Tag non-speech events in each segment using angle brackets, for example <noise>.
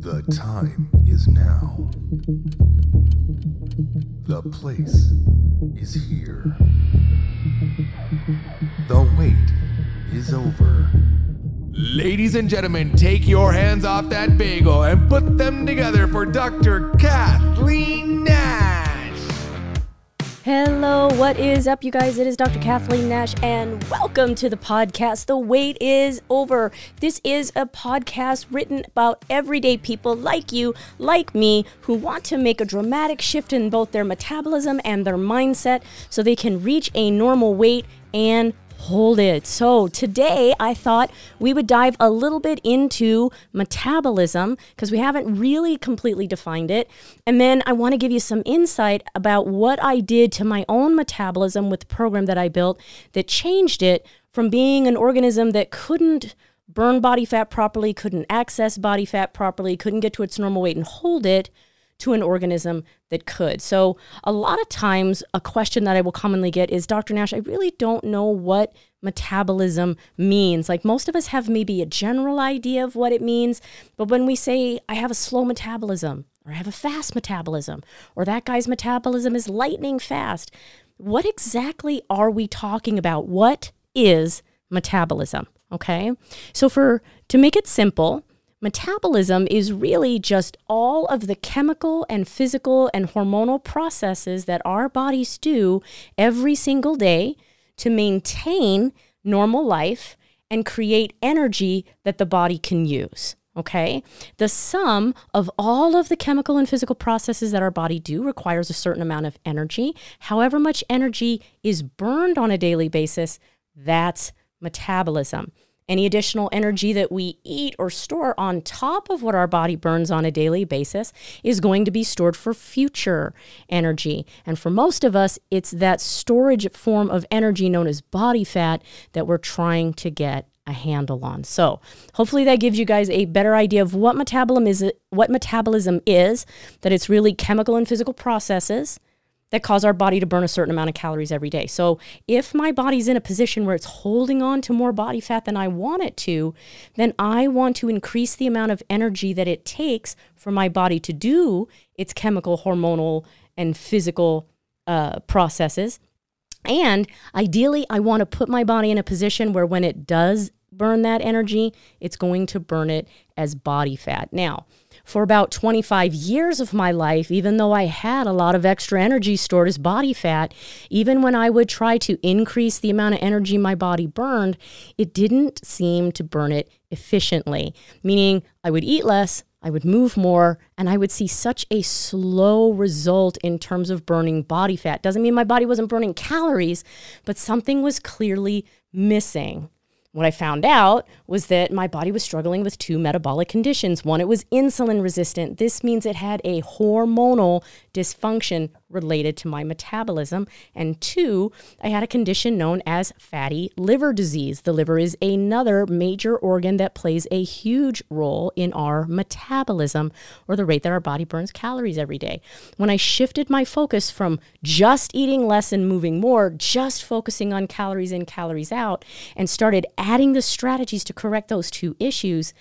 The time is now. The place is here. The wait is over. Ladies and gentlemen, take your hands off that bagel and put them together for Dr. Kathleen Nash. Hello, what is up, you guys? It is Dr. Kathleen Nash, and welcome to the podcast. The wait is over. This is a podcast written about everyday people like you, like me, who want to make a dramatic shift in both their metabolism and their mindset so they can reach a normal weight and hold it. So, today I thought we would dive a little bit into metabolism because we haven't really completely defined it. And then I want to give you some insight about what I did to my own metabolism with the program that I built that changed it from being an organism that couldn't burn body fat properly, couldn't access body fat properly, couldn't get to its normal weight and hold it to an organism that could. So, a lot of times, a question that I will commonly get is Dr. Nash, I really don't know what metabolism means. Like, most of us have maybe a general idea of what it means, but when we say, I have a slow metabolism, or I have a fast metabolism, or that guy's metabolism is lightning fast, what exactly are we talking about? What is metabolism? Okay. So, for to make it simple, Metabolism is really just all of the chemical and physical and hormonal processes that our bodies do every single day to maintain normal life and create energy that the body can use. Okay. The sum of all of the chemical and physical processes that our body do requires a certain amount of energy. However much energy is burned on a daily basis, that's metabolism. Any additional energy that we eat or store on top of what our body burns on a daily basis is going to be stored for future energy. And for most of us, it's that storage form of energy known as body fat that we're trying to get a handle on. So, hopefully that gives you guys a better idea of what metabolism is what metabolism is, that it's really chemical and physical processes that cause our body to burn a certain amount of calories every day. So, if my body's in a position where it's holding on to more body fat than I want it to, then I want to increase the amount of energy that it takes for my body to do its chemical, hormonal, and physical uh, processes. And ideally, I want to put my body in a position where when it does burn that energy, it's going to burn it as body fat. Now, for about 25 years of my life, even though I had a lot of extra energy stored as body fat, even when I would try to increase the amount of energy my body burned, it didn't seem to burn it efficiently. Meaning, I would eat less, I would move more, and I would see such a slow result in terms of burning body fat. Doesn't mean my body wasn't burning calories, but something was clearly missing. What I found out was that my body was struggling with two metabolic conditions. One, it was insulin resistant. This means it had a hormonal dysfunction related to my metabolism. And two, I had a condition known as fatty liver disease. The liver is another major organ that plays a huge role in our metabolism or the rate that our body burns calories every day. When I shifted my focus from just eating less and moving more, just focusing on calories in, calories out, and started adding the strategies to correct those two issues,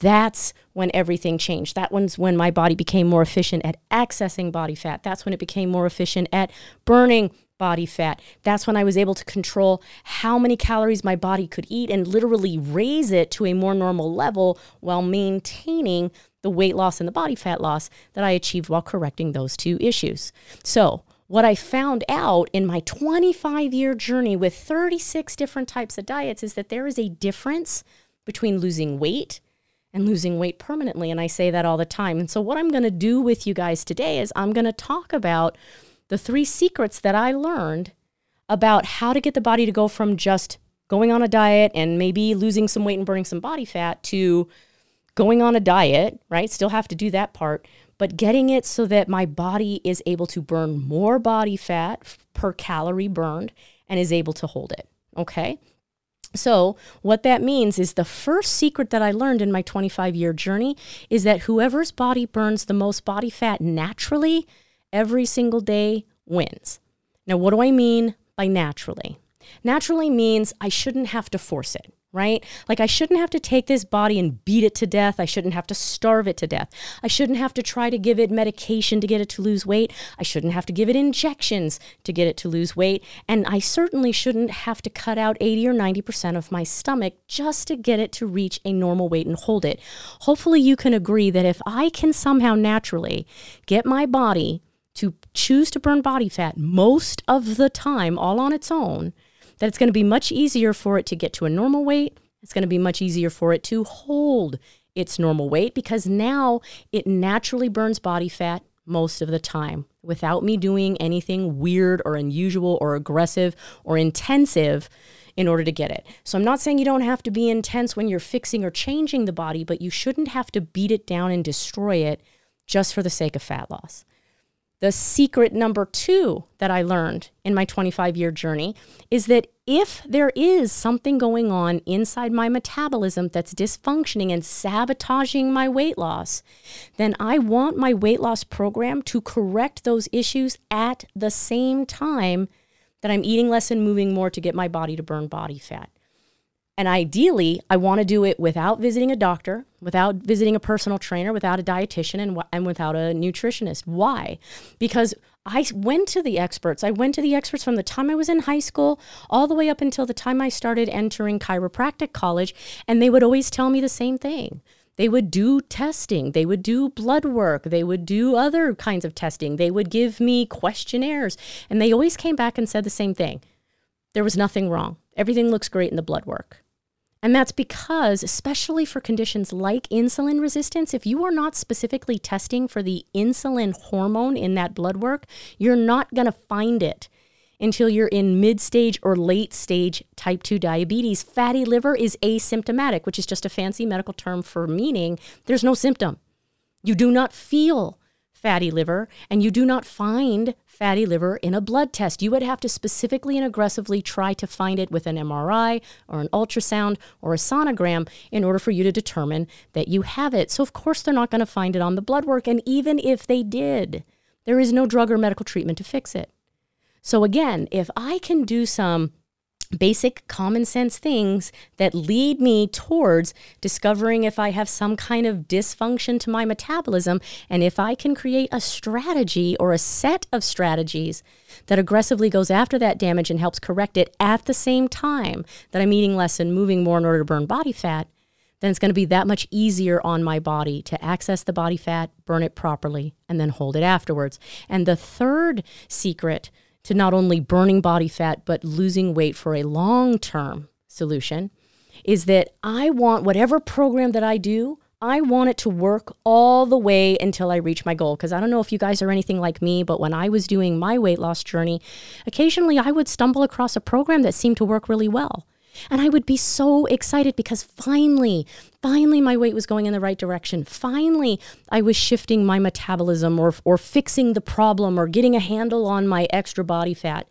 that's when everything changed. That one's when my body became more efficient at accessing body fat. That's when it became more efficient at burning body fat. That's when I was able to control how many calories my body could eat and literally raise it to a more normal level while maintaining the weight loss and the body fat loss that I achieved while correcting those two issues. So, what I found out in my 25 year journey with 36 different types of diets is that there is a difference between losing weight and losing weight permanently. And I say that all the time. And so, what I'm going to do with you guys today is I'm going to talk about the three secrets that I learned about how to get the body to go from just going on a diet and maybe losing some weight and burning some body fat to going on a diet, right? Still have to do that part, but getting it so that my body is able to burn more body fat per calorie burned and is able to hold it. Okay. So, what that means is the first secret that I learned in my 25 year journey is that whoever's body burns the most body fat naturally every single day wins. Now, what do I mean by naturally? Naturally means I shouldn't have to force it right? Like, I shouldn't have to take this body and beat it to death. I shouldn't have to starve it to death. I shouldn't have to try to give it medication to get it to lose weight. I shouldn't have to give it injections to get it to lose weight. And I certainly shouldn't have to cut out 80 or 90% of my stomach just to get it to reach a normal weight and hold it. Hopefully, you can agree that if I can somehow naturally get my body to choose to burn body fat most of the time, all on its own, that it's going to be much easier for it to get to a normal weight. It's going to be much easier for it to hold its normal weight because now it naturally burns body fat most of the time without me doing anything weird or unusual or aggressive or intensive in order to get it. So I'm not saying you don't have to be intense when you're fixing or changing the body, but you shouldn't have to beat it down and destroy it just for the sake of fat loss. The secret number two that I learned in my 25 year journey is that if there is something going on inside my metabolism that's dysfunctioning and sabotaging my weight loss, then I want my weight loss program to correct those issues at the same time that I'm eating less and moving more to get my body to burn body fat. And ideally, I want to do it without visiting a doctor, without visiting a personal trainer, without a dietitian, and, and without a nutritionist. Why? Because I went to the experts. I went to the experts from the time I was in high school all the way up until the time I started entering chiropractic college, and they would always tell me the same thing. They would do testing, they would do blood work, they would do other kinds of testing, they would give me questionnaires, and they always came back and said the same thing. There was nothing wrong. Everything looks great in the blood work. And that's because, especially for conditions like insulin resistance, if you are not specifically testing for the insulin hormone in that blood work, you're not going to find it until you're in mid stage or late stage type 2 diabetes. Fatty liver is asymptomatic, which is just a fancy medical term for meaning there's no symptom. You do not feel fatty liver and you do not find fatty liver in a blood test. You would have to specifically and aggressively try to find it with an MRI or an ultrasound or a sonogram in order for you to determine that you have it. So, of course, they're not going to find it on the blood work. And even if they did, there is no drug or medical treatment to fix it. So, again, if I can do some basic common sense things that lead me towards discovering if I have some kind of dysfunction to my metabolism. And if I can create a strategy or a set of strategies that aggressively goes after that damage and helps correct it at the same time that I'm eating less and moving more in order to burn body fat, then it's going to be that much easier on my body to access the body fat, burn it properly, and then hold it afterwards. And the third secret to not only burning body fat, but losing weight for a long term solution is that I want whatever program that I do, I want it to work all the way until I reach my goal. Because I don't know if you guys are anything like me, but when I was doing my weight loss journey, occasionally I would stumble across a program that seemed to work really well. And I would be so excited because finally, finally my weight was going in the right direction. Finally, I was shifting my metabolism or, or fixing the problem or getting a handle on my extra body fat.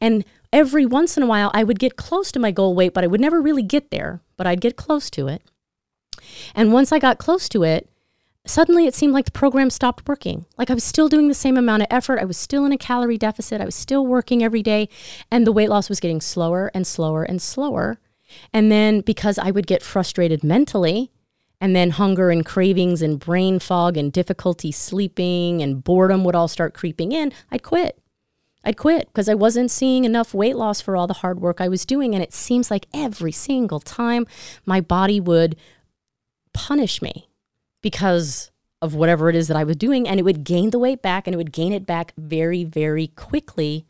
And every once in a while, I would get close to my goal weight, but I would never really get there, but I'd get close to it. And once I got close to it, suddenly it seemed like the program stopped working. Like I was still doing the same amount of effort. I was still in a calorie deficit. I was still working every day. And the weight loss was getting slower and slower and slower. And then because I would get frustrated mentally, and then hunger and cravings and brain fog and difficulty sleeping and boredom would all start creeping in, I'd quit. I'd quit because I wasn't seeing enough weight loss for all the hard work I was doing. And it seems like every single time my body would punish me because of whatever it is that I was doing. And it would gain the weight back and it would gain it back very, very quickly.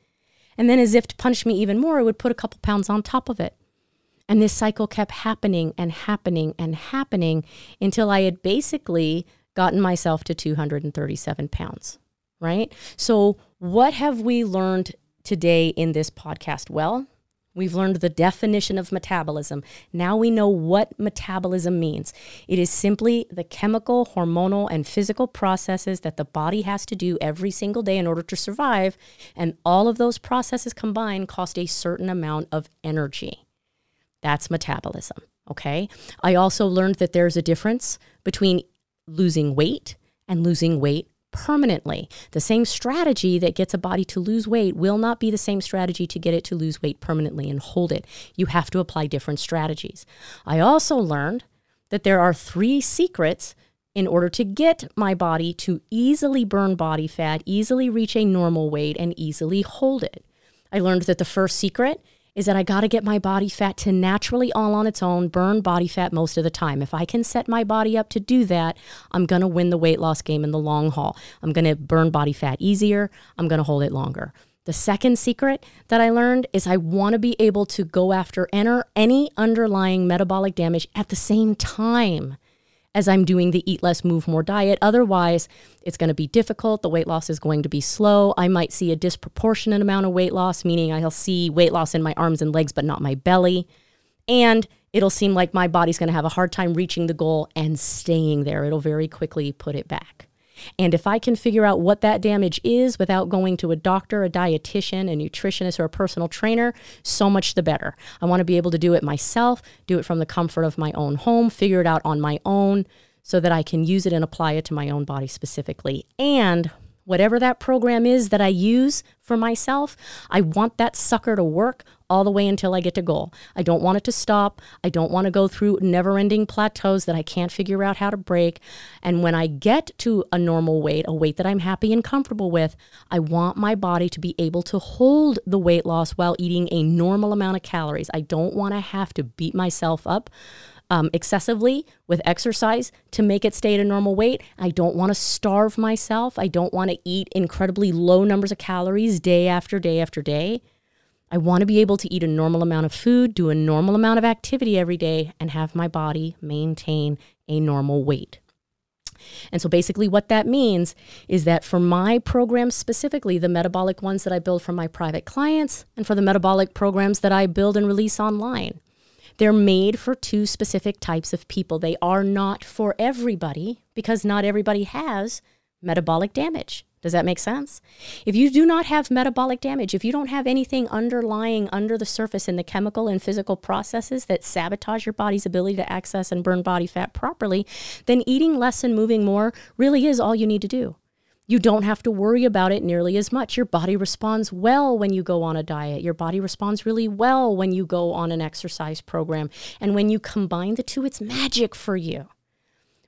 And then, as if to punish me even more, it would put a couple pounds on top of it. And this cycle kept happening and happening and happening until I had basically gotten myself to 237 pounds, right? So, what have we learned today in this podcast? Well, We've learned the definition of metabolism. Now we know what metabolism means. It is simply the chemical, hormonal, and physical processes that the body has to do every single day in order to survive. And all of those processes combined cost a certain amount of energy. That's metabolism. Okay. I also learned that there's a difference between losing weight and losing weight permanently. The same strategy that gets a body to lose weight will not be the same strategy to get it to lose weight permanently and hold it. You have to apply different strategies. I also learned that there are three secrets in order to get my body to easily burn body fat, easily reach a normal weight, and easily hold it. I learned that the first secret is that I got to get my body fat to naturally all on its own burn body fat most of the time. If I can set my body up to do that, I'm going to win the weight loss game in the long haul. I'm going to burn body fat easier, I'm going to hold it longer. The second secret that I learned is I want to be able to go after enter any underlying metabolic damage at the same time as I'm doing the eat less, move more diet. Otherwise, it's going to be difficult. The weight loss is going to be slow. I might see a disproportionate amount of weight loss, meaning I'll see weight loss in my arms and legs, but not my belly. And it'll seem like my body's going to have a hard time reaching the goal and staying there. It'll very quickly put it back. And if I can figure out what that damage is without going to a doctor, a dietitian, a nutritionist, or a personal trainer, so much the better. I want to be able to do it myself, do it from the comfort of my own home, figure it out on my own so that I can use it and apply it to my own body specifically. And whatever that program is that I use for myself, I want that sucker to work all the way until I get to goal. I don't want it to stop. I don't want to go through never ending plateaus that I can't figure out how to break. And when I get to a normal weight, a weight that I'm happy and comfortable with, I want my body to be able to hold the weight loss while eating a normal amount of calories. I don't want to have to beat myself up. Um, excessively with exercise to make it stay at a normal weight. I don't want to starve myself. I don't want to eat incredibly low numbers of calories day after day after day. I want to be able to eat a normal amount of food, do a normal amount of activity every day, and have my body maintain a normal weight. And so basically, what that means is that for my programs specifically, the metabolic ones that I build for my private clients, and for the metabolic programs that I build and release online, they're made for two specific types of people. They are not for everybody because not everybody has metabolic damage. Does that make sense? If you do not have metabolic damage, if you don't have anything underlying under the surface in the chemical and physical processes that sabotage your body's ability to access and burn body fat properly, then eating less and moving more really is all you need to do. You don't have to worry about it nearly as much. Your body responds well when you go on a diet. Your body responds really well when you go on an exercise program. And when you combine the two, it's magic for you.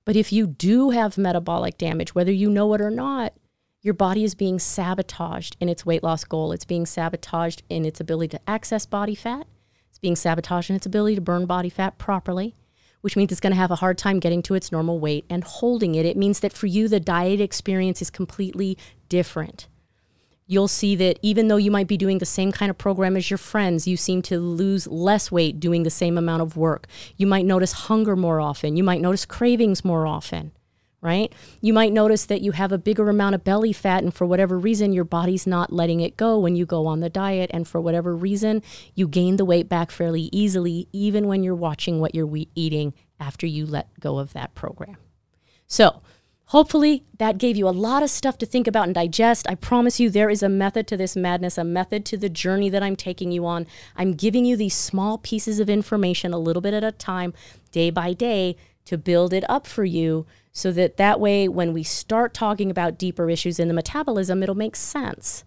But if you do have metabolic damage, whether you know it or not, your body is being sabotaged in its weight loss goal. It's being sabotaged in its ability to access body fat. It's being sabotaged in its ability to burn body fat properly, which means it's going to have a hard time getting to its normal weight and holding it. It means that for you, the diet experience is completely different. You'll see that even though you might be doing the same kind of program as your friends, you seem to lose less weight doing the same amount of work. You might notice hunger more often. You might notice cravings more often right? You might notice that you have a bigger amount of belly fat, and for whatever reason, your body's not letting it go when you go on the diet. And for whatever reason, you gain the weight back fairly easily, even when you're watching what you're eating after you let go of that program. So, Hopefully, that gave you a lot of stuff to think about and digest. I promise you, there is a method to this madness, a method to the journey that I'm taking you on. I'm giving you these small pieces of information a little bit at a time, day by day, to build it up for you so that that way when we start talking about deeper issues in the metabolism it'll make sense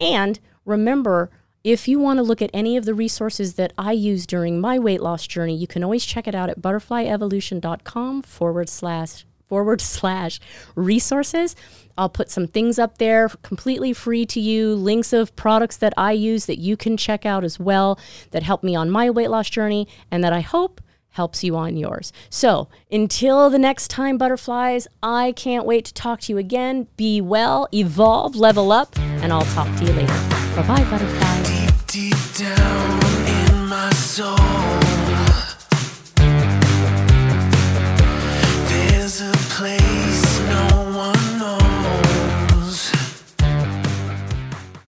and remember if you want to look at any of the resources that I use during my weight loss journey, you can always check it out at butterflyevolution.com forward slash forward <laughs> slash resources. I'll put some things up there completely free to you, links of products that I use that you can check out as well that help me on my weight loss journey and that I hope helps you on yours. So until the next time, butterflies, I can't wait to talk to you again. Be well, evolve, level up, and I'll talk to you later. Bye bye, butterflies. Deep, deep down in my soul, there's a place.